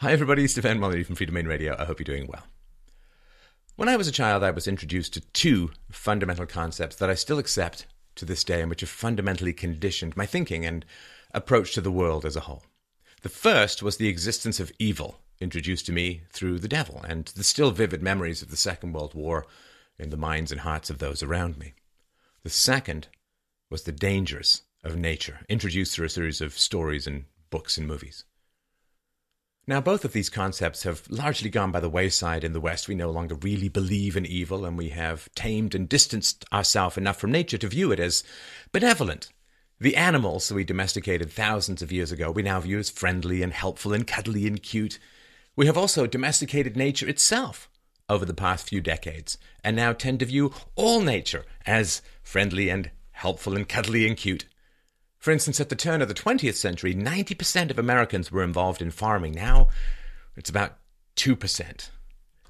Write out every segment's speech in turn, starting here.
Hi, everybody. Stefan Molyneux from Freedomain Radio. I hope you're doing well. When I was a child, I was introduced to two fundamental concepts that I still accept to this day and which have fundamentally conditioned my thinking and approach to the world as a whole. The first was the existence of evil, introduced to me through the devil, and the still vivid memories of the Second World War in the minds and hearts of those around me. The second was the dangers of nature, introduced through a series of stories and books and movies. Now, both of these concepts have largely gone by the wayside in the West. We no longer really believe in evil, and we have tamed and distanced ourselves enough from nature to view it as benevolent. The animals we domesticated thousands of years ago, we now view as friendly and helpful and cuddly and cute. We have also domesticated nature itself over the past few decades, and now tend to view all nature as friendly and helpful and cuddly and cute. For instance, at the turn of the 20th century, 90% of Americans were involved in farming. Now it's about 2%.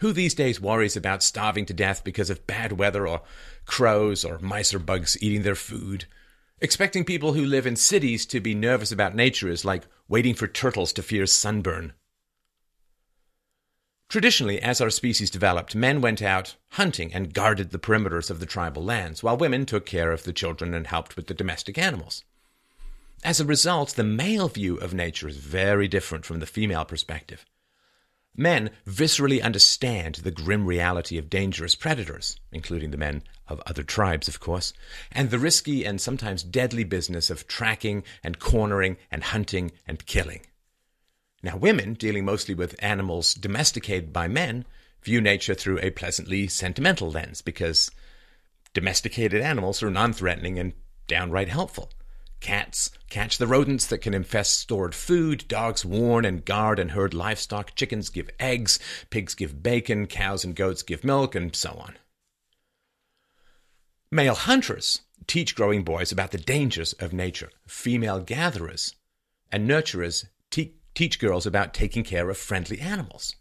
Who these days worries about starving to death because of bad weather or crows or mice or bugs eating their food? Expecting people who live in cities to be nervous about nature is like waiting for turtles to fear sunburn. Traditionally, as our species developed, men went out hunting and guarded the perimeters of the tribal lands, while women took care of the children and helped with the domestic animals. As a result, the male view of nature is very different from the female perspective. Men viscerally understand the grim reality of dangerous predators, including the men of other tribes, of course, and the risky and sometimes deadly business of tracking and cornering and hunting and killing. Now, women, dealing mostly with animals domesticated by men, view nature through a pleasantly sentimental lens because domesticated animals are non threatening and downright helpful. Cats catch the rodents that can infest stored food. Dogs warn and guard and herd livestock. Chickens give eggs. Pigs give bacon. Cows and goats give milk, and so on. Male hunters teach growing boys about the dangers of nature. Female gatherers and nurturers te- teach girls about taking care of friendly animals.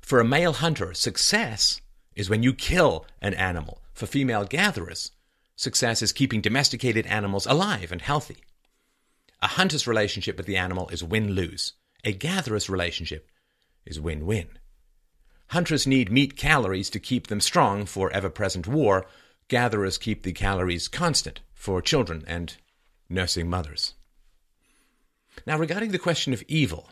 For a male hunter, success is when you kill an animal. For female gatherers, Success is keeping domesticated animals alive and healthy. A hunter's relationship with the animal is win lose. A gatherer's relationship is win win. Hunters need meat calories to keep them strong for ever present war. Gatherers keep the calories constant for children and nursing mothers. Now, regarding the question of evil,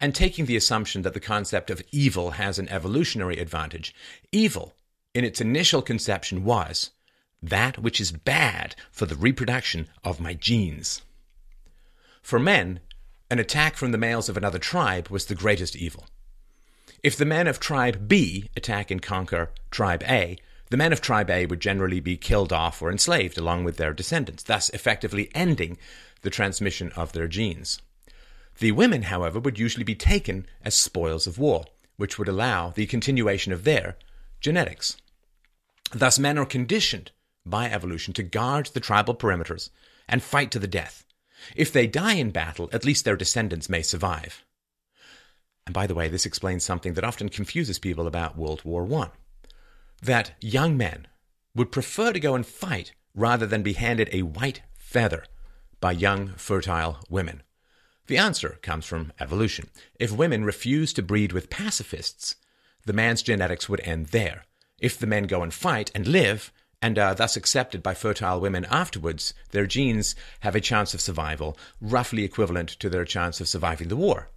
and taking the assumption that the concept of evil has an evolutionary advantage, evil, in its initial conception, was that which is bad for the reproduction of my genes. For men, an attack from the males of another tribe was the greatest evil. If the men of tribe B attack and conquer tribe A, the men of tribe A would generally be killed off or enslaved along with their descendants, thus effectively ending the transmission of their genes. The women, however, would usually be taken as spoils of war, which would allow the continuation of their genetics. Thus, men are conditioned by evolution to guard the tribal perimeters and fight to the death. If they die in battle, at least their descendants may survive. And by the way, this explains something that often confuses people about World War I that young men would prefer to go and fight rather than be handed a white feather by young, fertile women. The answer comes from evolution. If women refuse to breed with pacifists, the man's genetics would end there. If the men go and fight and live, and are thus accepted by fertile women afterwards, their genes have a chance of survival roughly equivalent to their chance of surviving the war.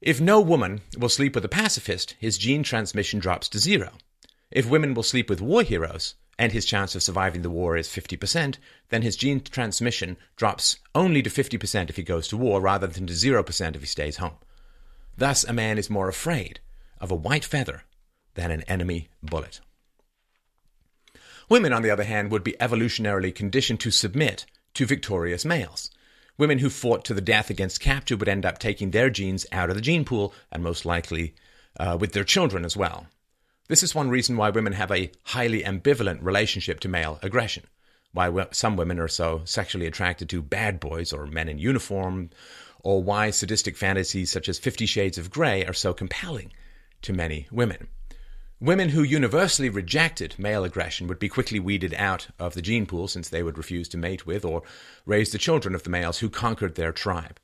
If no woman will sleep with a pacifist, his gene transmission drops to zero. If women will sleep with war heroes, and his chance of surviving the war is 50%, then his gene transmission drops only to 50% if he goes to war rather than to 0% if he stays home. Thus, a man is more afraid of a white feather than an enemy bullet. Women, on the other hand, would be evolutionarily conditioned to submit to victorious males. Women who fought to the death against capture would end up taking their genes out of the gene pool and most likely uh, with their children as well. This is one reason why women have a highly ambivalent relationship to male aggression, why some women are so sexually attracted to bad boys or men in uniform, or why sadistic fantasies such as Fifty Shades of Grey are so compelling to many women. Women who universally rejected male aggression would be quickly weeded out of the gene pool since they would refuse to mate with or raise the children of the males who conquered their tribe.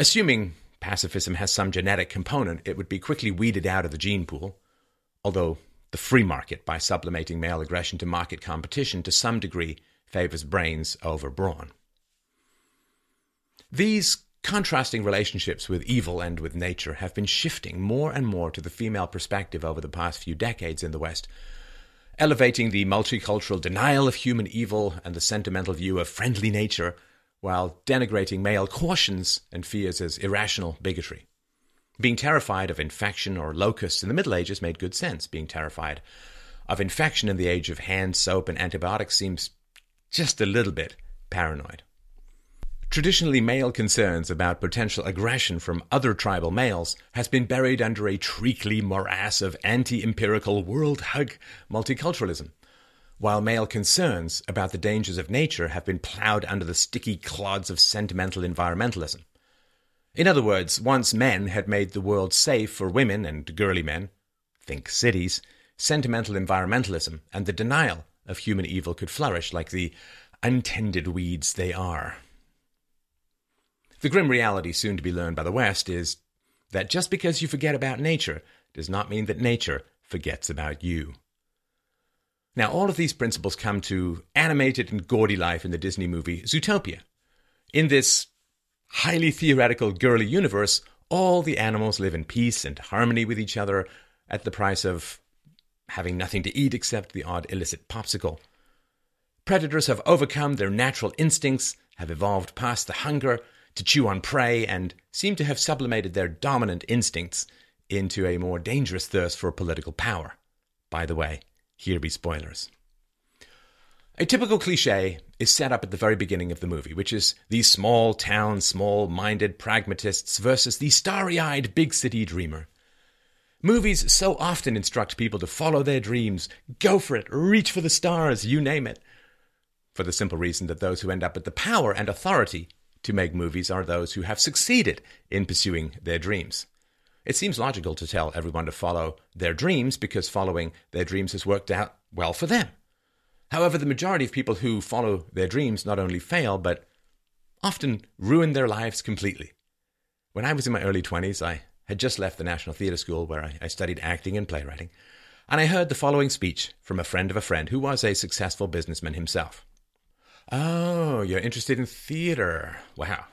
Assuming pacifism has some genetic component, it would be quickly weeded out of the gene pool, although the free market, by sublimating male aggression to market competition, to some degree favors brains over brawn. These contrasting relationships with evil and with nature have been shifting more and more to the female perspective over the past few decades in the West, elevating the multicultural denial of human evil and the sentimental view of friendly nature while denigrating male cautions and fears as irrational bigotry. Being terrified of infection or locusts in the Middle Ages made good sense. Being terrified of infection in the age of hand soap and antibiotics seems just a little bit paranoid. Traditionally, male concerns about potential aggression from other tribal males has been buried under a treacly morass of anti-empirical world hug multiculturalism, while male concerns about the dangers of nature have been ploughed under the sticky clods of sentimental environmentalism. In other words, once men had made the world safe for women and girly men, think cities, sentimental environmentalism and the denial of human evil could flourish like the untended weeds they are. The grim reality soon to be learned by the West is that just because you forget about nature does not mean that nature forgets about you. Now, all of these principles come to animated and gaudy life in the Disney movie Zootopia. In this highly theoretical girly universe, all the animals live in peace and harmony with each other at the price of having nothing to eat except the odd illicit popsicle. Predators have overcome their natural instincts, have evolved past the hunger to chew on prey, and seem to have sublimated their dominant instincts into a more dangerous thirst for political power. By the way, here be spoilers. A typical cliche is set up at the very beginning of the movie, which is the small town, small minded pragmatists versus the starry eyed big city dreamer. Movies so often instruct people to follow their dreams, go for it, reach for the stars, you name it. For the simple reason that those who end up with the power and authority to make movies are those who have succeeded in pursuing their dreams. It seems logical to tell everyone to follow their dreams because following their dreams has worked out well for them. However, the majority of people who follow their dreams not only fail, but often ruin their lives completely. When I was in my early 20s, I had just left the National Theatre School where I, I studied acting and playwriting, and I heard the following speech from a friend of a friend who was a successful businessman himself. Oh, you're interested in theater. Wow.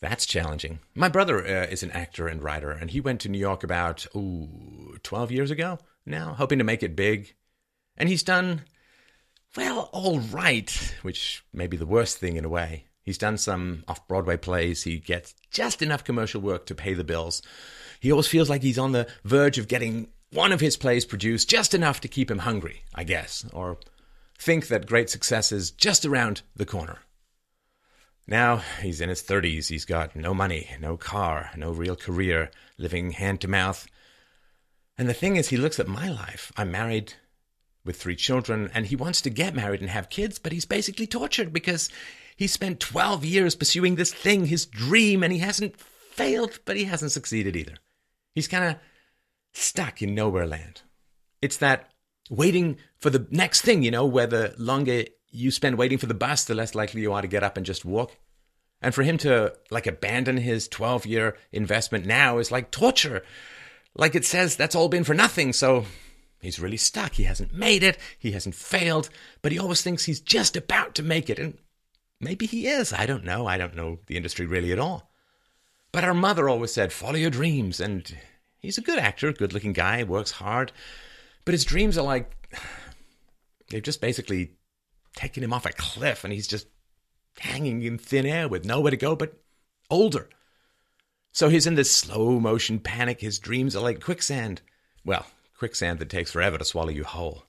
That's challenging. My brother uh, is an actor and writer, and he went to New York about, ooh, 12 years ago now, hoping to make it big. And he's done, well, all right, which may be the worst thing in a way. He's done some off Broadway plays. He gets just enough commercial work to pay the bills. He always feels like he's on the verge of getting one of his plays produced, just enough to keep him hungry, I guess, or think that great success is just around the corner. Now he's in his 30s. He's got no money, no car, no real career, living hand to mouth. And the thing is, he looks at my life. I'm married with three children, and he wants to get married and have kids, but he's basically tortured because he spent 12 years pursuing this thing, his dream, and he hasn't failed, but he hasn't succeeded either. He's kind of stuck in nowhere land. It's that waiting for the next thing, you know, where the longer you spend waiting for the bus, the less likely you are to get up and just walk. And for him to like abandon his 12 year investment now is like torture. Like it says that's all been for nothing. So he's really stuck. He hasn't made it. He hasn't failed, but he always thinks he's just about to make it. And maybe he is. I don't know. I don't know the industry really at all. But our mother always said, follow your dreams. And he's a good actor, good looking guy, works hard. But his dreams are like they've just basically taken him off a cliff and he's just hanging in thin air with nowhere to go but older. So he's in this slow motion panic. His dreams are like quicksand. Well, quicksand that takes forever to swallow you whole.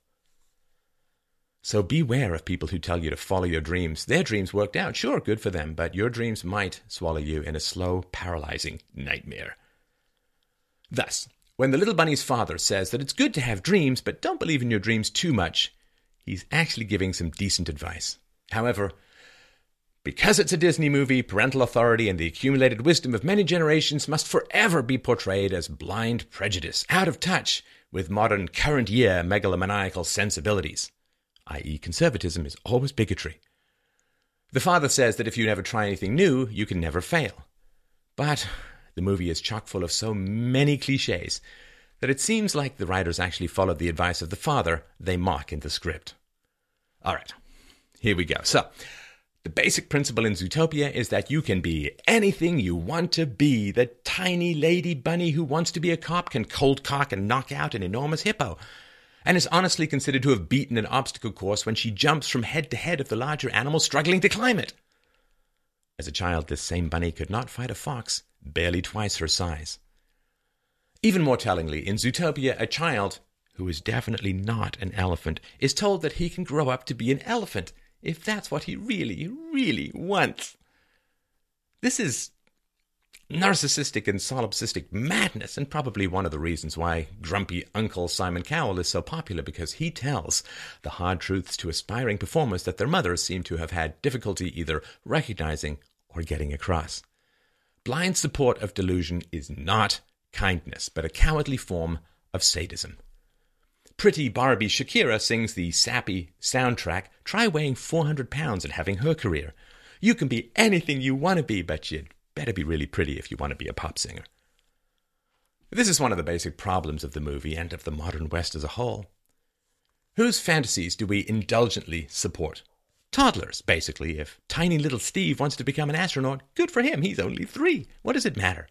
So beware of people who tell you to follow your dreams. Their dreams worked out, sure, good for them, but your dreams might swallow you in a slow, paralyzing nightmare. Thus, when the little bunny's father says that it's good to have dreams, but don't believe in your dreams too much, he's actually giving some decent advice. However, because it's a Disney movie, parental authority and the accumulated wisdom of many generations must forever be portrayed as blind prejudice, out of touch with modern current year megalomaniacal sensibilities, i.e., conservatism is always bigotry. The father says that if you never try anything new, you can never fail. But the movie is chock full of so many cliches that it seems like the writers actually followed the advice of the father they mock in the script. All right, here we go. So, the basic principle in Zootopia is that you can be anything you want to be. The tiny lady bunny who wants to be a cop can cold cock and knock out an enormous hippo, and is honestly considered to have beaten an obstacle course when she jumps from head to head of the larger animal struggling to climb it. As a child, this same bunny could not fight a fox, barely twice her size. Even more tellingly, in Zootopia, a child, who is definitely not an elephant, is told that he can grow up to be an elephant if that's what he really, really wants. This is narcissistic and solipsistic madness, and probably one of the reasons why grumpy Uncle Simon Cowell is so popular because he tells the hard truths to aspiring performers that their mothers seem to have had difficulty either recognizing or getting across. Blind support of delusion is not kindness, but a cowardly form of sadism pretty Barbie Shakira sings the sappy soundtrack, try weighing 400 pounds and having her career. You can be anything you want to be, but you'd better be really pretty if you want to be a pop singer. This is one of the basic problems of the movie and of the modern West as a whole. Whose fantasies do we indulgently support? Toddlers, basically. If tiny little Steve wants to become an astronaut, good for him. He's only three. What does it matter?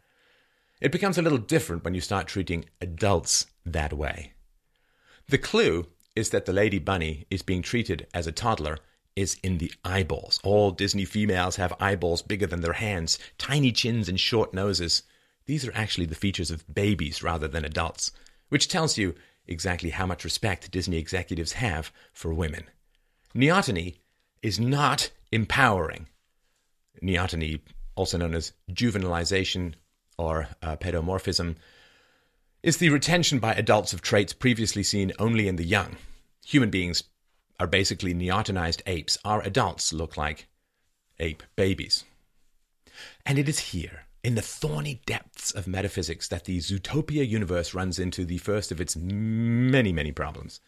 It becomes a little different when you start treating adults that way. The clue is that the lady bunny is being treated as a toddler is in the eyeballs. All Disney females have eyeballs bigger than their hands, tiny chins, and short noses. These are actually the features of babies rather than adults, which tells you exactly how much respect Disney executives have for women. Neoteny is not empowering. Neoteny, also known as juvenilization or uh, pedomorphism, is the retention by adults of traits previously seen only in the young. Human beings are basically neotenized apes. Our adults look like ape babies. And it is here, in the thorny depths of metaphysics, that the Zootopia universe runs into the first of its many, many problems.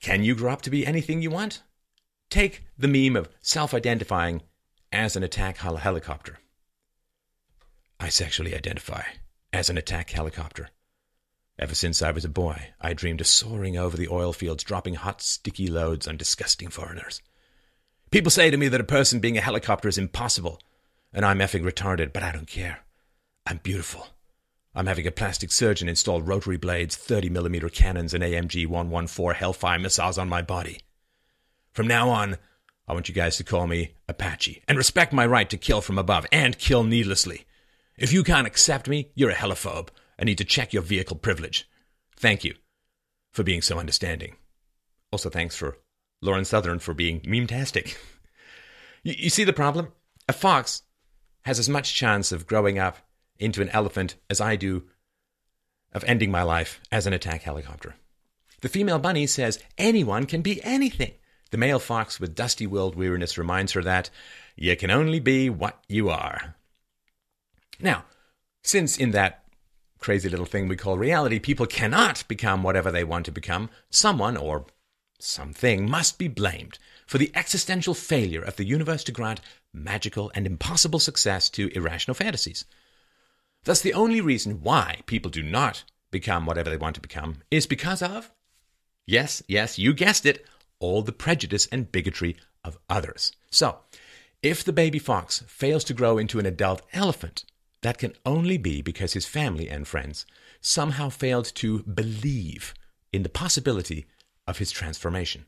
Can you grow up to be anything you want? Take the meme of self identifying as an attack helicopter. I sexually identify as an attack helicopter. Ever since I was a boy, I dreamed of soaring over the oil fields, dropping hot, sticky loads on disgusting foreigners. People say to me that a person being a helicopter is impossible, and I'm effing retarded, but I don't care. I'm beautiful. I'm having a plastic surgeon install rotary blades, 30mm cannons, and AGM 114 Hellfire missiles on my body. From now on, I want you guys to call me Apache, and respect my right to kill from above and kill needlessly. If you can't accept me, you're a heliphobe, I need to check your vehicle privilege. Thank you for being so understanding. Also, thanks for Lauren Southern for being meme-tastic. you, you see the problem? A fox has as much chance of growing up into an elephant as I do of ending my life as an attack helicopter. The female bunny says anyone can be anything. The male fox with dusty world weariness reminds her that you can only be what you are. Now, since in that crazy little thing we call reality, people cannot become whatever they want to become, someone or something must be blamed for the existential failure of the universe to grant magical and impossible success to irrational fantasies. Thus, the only reason why people do not become whatever they want to become is because of, yes, yes, you guessed it, all the prejudice and bigotry of others. So, if the baby fox fails to grow into an adult elephant, that can only be because his family and friends somehow failed to believe in the possibility of his transformation.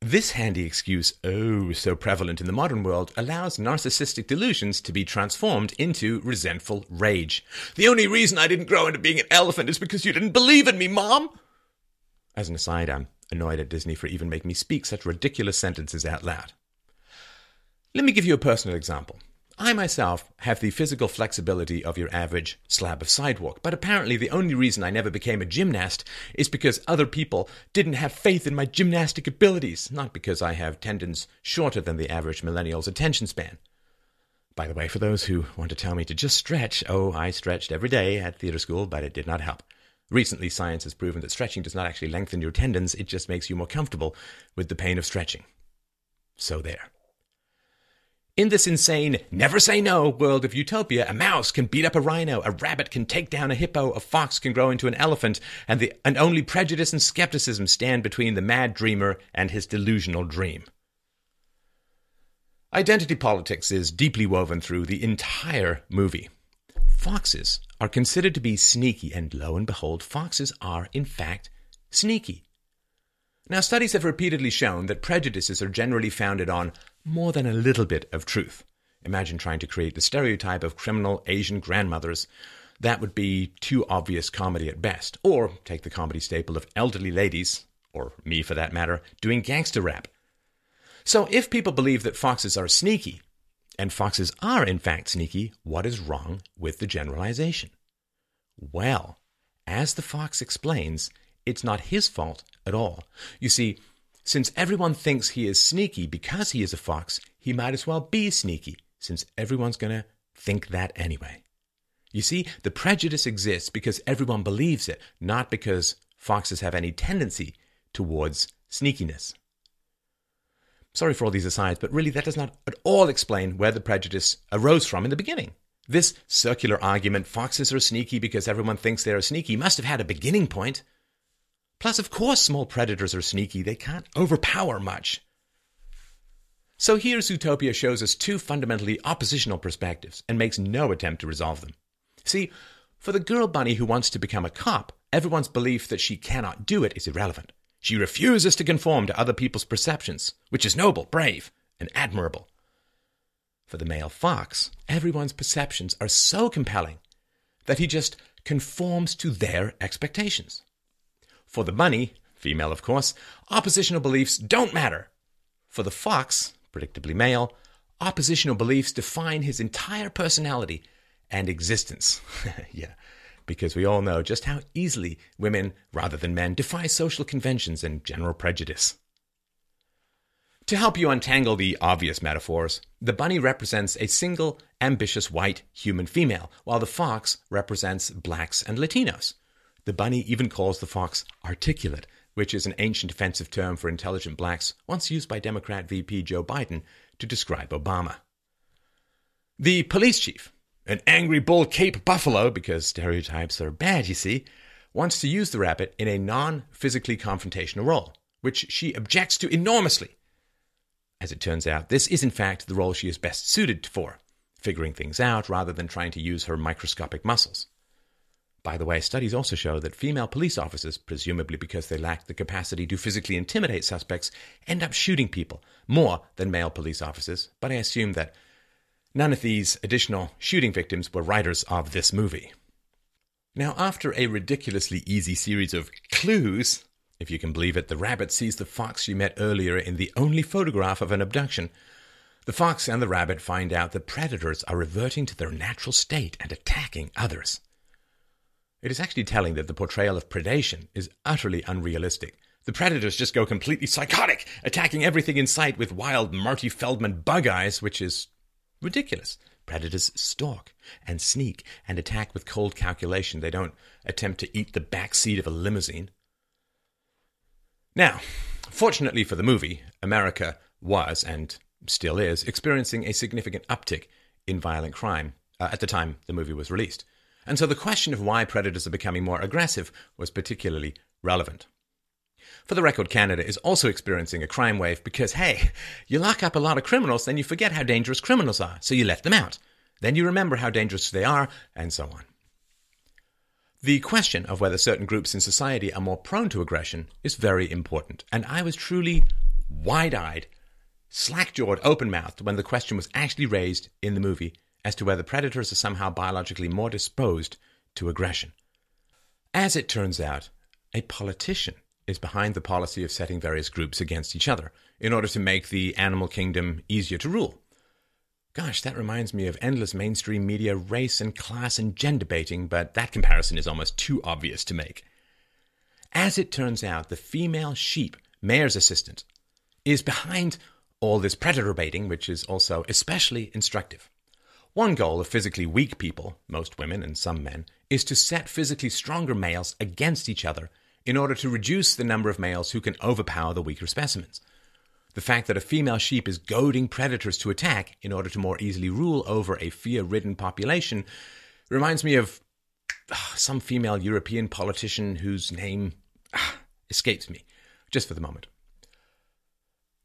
This handy excuse, oh so prevalent in the modern world, allows narcissistic delusions to be transformed into resentful rage. The only reason I didn't grow into being an elephant is because you didn't believe in me, Mom! As an aside, I'm annoyed at Disney for even making me speak such ridiculous sentences out loud. Let me give you a personal example. I myself have the physical flexibility of your average slab of sidewalk, but apparently the only reason I never became a gymnast is because other people didn't have faith in my gymnastic abilities, not because I have tendons shorter than the average millennial's attention span. By the way, for those who want to tell me to just stretch, oh, I stretched every day at theater school, but it did not help. Recently, science has proven that stretching does not actually lengthen your tendons, it just makes you more comfortable with the pain of stretching. So there. In this insane, never say no world of utopia, a mouse can beat up a rhino, a rabbit can take down a hippo, a fox can grow into an elephant, and, the, and only prejudice and skepticism stand between the mad dreamer and his delusional dream. Identity politics is deeply woven through the entire movie. Foxes are considered to be sneaky, and lo and behold, foxes are, in fact, sneaky. Now, studies have repeatedly shown that prejudices are generally founded on more than a little bit of truth. Imagine trying to create the stereotype of criminal Asian grandmothers. That would be too obvious comedy at best. Or take the comedy staple of elderly ladies, or me for that matter, doing gangster rap. So if people believe that foxes are sneaky, and foxes are in fact sneaky, what is wrong with the generalization? Well, as the fox explains, it's not his fault at all. You see, since everyone thinks he is sneaky because he is a fox, he might as well be sneaky, since everyone's going to think that anyway. You see, the prejudice exists because everyone believes it, not because foxes have any tendency towards sneakiness. Sorry for all these asides, but really that does not at all explain where the prejudice arose from in the beginning. This circular argument, foxes are sneaky because everyone thinks they are sneaky, must have had a beginning point. Plus, of course, small predators are sneaky. They can't overpower much. So here, Zootopia shows us two fundamentally oppositional perspectives and makes no attempt to resolve them. See, for the girl bunny who wants to become a cop, everyone's belief that she cannot do it is irrelevant. She refuses to conform to other people's perceptions, which is noble, brave, and admirable. For the male fox, everyone's perceptions are so compelling that he just conforms to their expectations. For the bunny, female of course, oppositional beliefs don't matter. For the fox, predictably male, oppositional beliefs define his entire personality and existence. yeah, because we all know just how easily women, rather than men, defy social conventions and general prejudice. To help you untangle the obvious metaphors, the bunny represents a single, ambitious white human female, while the fox represents blacks and Latinos. The bunny even calls the fox articulate, which is an ancient offensive term for intelligent blacks, once used by Democrat VP Joe Biden to describe Obama. The police chief, an angry bull Cape buffalo, because stereotypes are bad, you see, wants to use the rabbit in a non physically confrontational role, which she objects to enormously. As it turns out, this is in fact the role she is best suited for, figuring things out rather than trying to use her microscopic muscles. By the way, studies also show that female police officers, presumably because they lack the capacity to physically intimidate suspects, end up shooting people more than male police officers, but I assume that None of these additional shooting victims were writers of this movie. Now, after a ridiculously easy series of clues, if you can believe it, the rabbit sees the fox she met earlier in the only photograph of an abduction. The fox and the rabbit find out that predators are reverting to their natural state and attacking others. It is actually telling that the portrayal of predation is utterly unrealistic. The predators just go completely psychotic, attacking everything in sight with wild Marty Feldman bug eyes, which is Ridiculous. Predators stalk and sneak and attack with cold calculation. They don't attempt to eat the back seat of a limousine. Now, fortunately for the movie, America was and still is experiencing a significant uptick in violent crime uh, at the time the movie was released. And so the question of why predators are becoming more aggressive was particularly relevant. For the record, Canada is also experiencing a crime wave because, hey, you lock up a lot of criminals, then you forget how dangerous criminals are, so you let them out. Then you remember how dangerous they are, and so on. The question of whether certain groups in society are more prone to aggression is very important, and I was truly wide eyed, slack jawed, open mouthed when the question was actually raised in the movie as to whether predators are somehow biologically more disposed to aggression. As it turns out, a politician is behind the policy of setting various groups against each other in order to make the animal kingdom easier to rule. Gosh, that reminds me of endless mainstream media race and class and gender baiting, but that comparison is almost too obvious to make. As it turns out, the female sheep, mayor's assistant, is behind all this predator baiting, which is also especially instructive. One goal of physically weak people, most women and some men, is to set physically stronger males against each other in order to reduce the number of males who can overpower the weaker specimens. The fact that a female sheep is goading predators to attack in order to more easily rule over a fear ridden population reminds me of uh, some female European politician whose name uh, escapes me, just for the moment.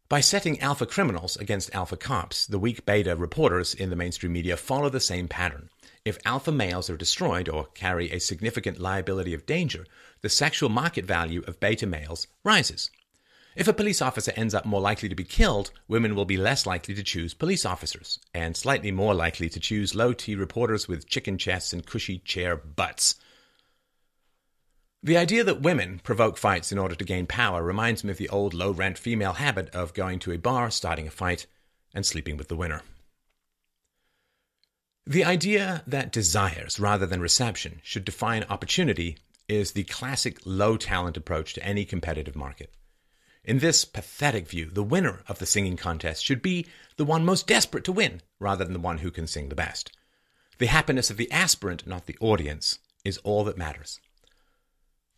By setting alpha criminals against alpha cops, the weak beta reporters in the mainstream media follow the same pattern. If alpha males are destroyed or carry a significant liability of danger, the sexual market value of beta males rises. If a police officer ends up more likely to be killed, women will be less likely to choose police officers, and slightly more likely to choose low T reporters with chicken chests and cushy chair butts. The idea that women provoke fights in order to gain power reminds me of the old low rent female habit of going to a bar, starting a fight, and sleeping with the winner. The idea that desires rather than reception should define opportunity is the classic low talent approach to any competitive market. In this pathetic view, the winner of the singing contest should be the one most desperate to win rather than the one who can sing the best. The happiness of the aspirant, not the audience, is all that matters.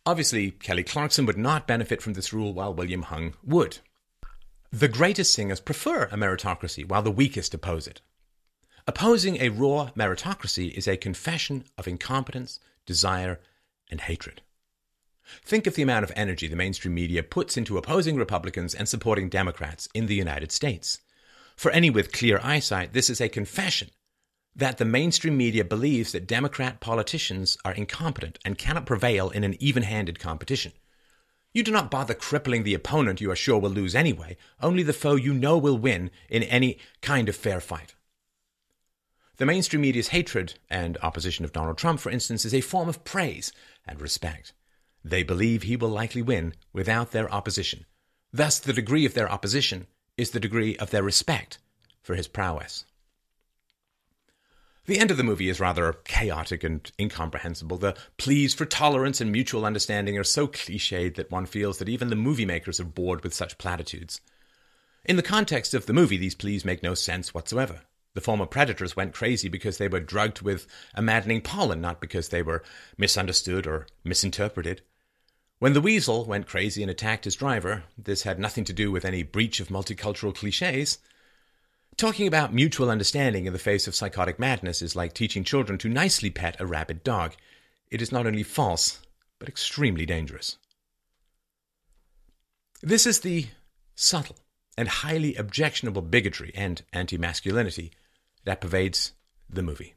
Obviously, Kelly Clarkson would not benefit from this rule while William Hung would. The greatest singers prefer a meritocracy while the weakest oppose it. Opposing a raw meritocracy is a confession of incompetence, desire, and hatred. Think of the amount of energy the mainstream media puts into opposing Republicans and supporting Democrats in the United States. For any with clear eyesight, this is a confession that the mainstream media believes that Democrat politicians are incompetent and cannot prevail in an even handed competition. You do not bother crippling the opponent you are sure will lose anyway, only the foe you know will win in any kind of fair fight. The mainstream media's hatred and opposition of Donald Trump, for instance, is a form of praise and respect. They believe he will likely win without their opposition. Thus, the degree of their opposition is the degree of their respect for his prowess. The end of the movie is rather chaotic and incomprehensible. The pleas for tolerance and mutual understanding are so cliched that one feels that even the movie makers are bored with such platitudes. In the context of the movie, these pleas make no sense whatsoever. The former predators went crazy because they were drugged with a maddening pollen, not because they were misunderstood or misinterpreted. When the weasel went crazy and attacked his driver, this had nothing to do with any breach of multicultural cliches. Talking about mutual understanding in the face of psychotic madness is like teaching children to nicely pet a rabid dog. It is not only false, but extremely dangerous. This is the subtle and highly objectionable bigotry and anti masculinity that pervades the movie.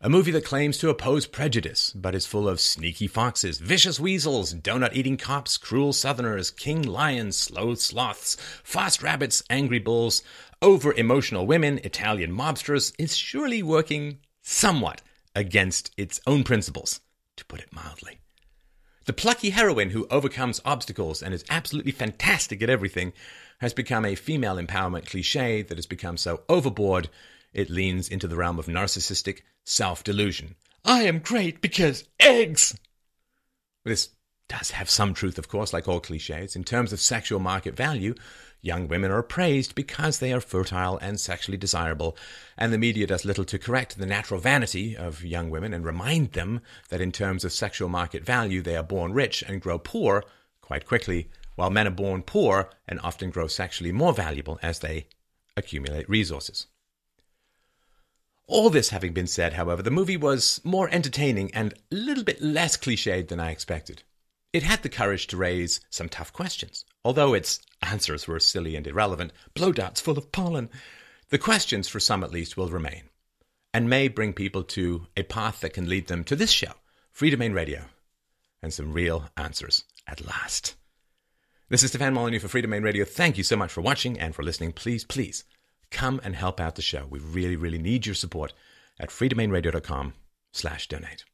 A movie that claims to oppose prejudice, but is full of sneaky foxes, vicious weasels, donut eating cops, cruel southerners, king lions, slow sloths, fast rabbits, angry bulls, over emotional women, Italian mobsters, is surely working somewhat against its own principles, to put it mildly. The plucky heroine who overcomes obstacles and is absolutely fantastic at everything has become a female empowerment cliche that has become so overboard it leans into the realm of narcissistic self delusion. I am great because eggs! This does have some truth, of course, like all cliches. In terms of sexual market value, young women are praised because they are fertile and sexually desirable, and the media does little to correct the natural vanity of young women and remind them that in terms of sexual market value, they are born rich and grow poor quite quickly, while men are born poor and often grow sexually more valuable as they accumulate resources. All this having been said, however, the movie was more entertaining and a little bit less cliched than I expected. It had the courage to raise some tough questions. Although its answers were silly and irrelevant, blow darts full of pollen, the questions, for some at least, will remain and may bring people to a path that can lead them to this show, Freedomain Radio, and some real answers at last. This is Stefan Molyneux for Freedomain Radio. Thank you so much for watching and for listening. Please, please come and help out the show. We really, really need your support at freedomainradio.com slash donate.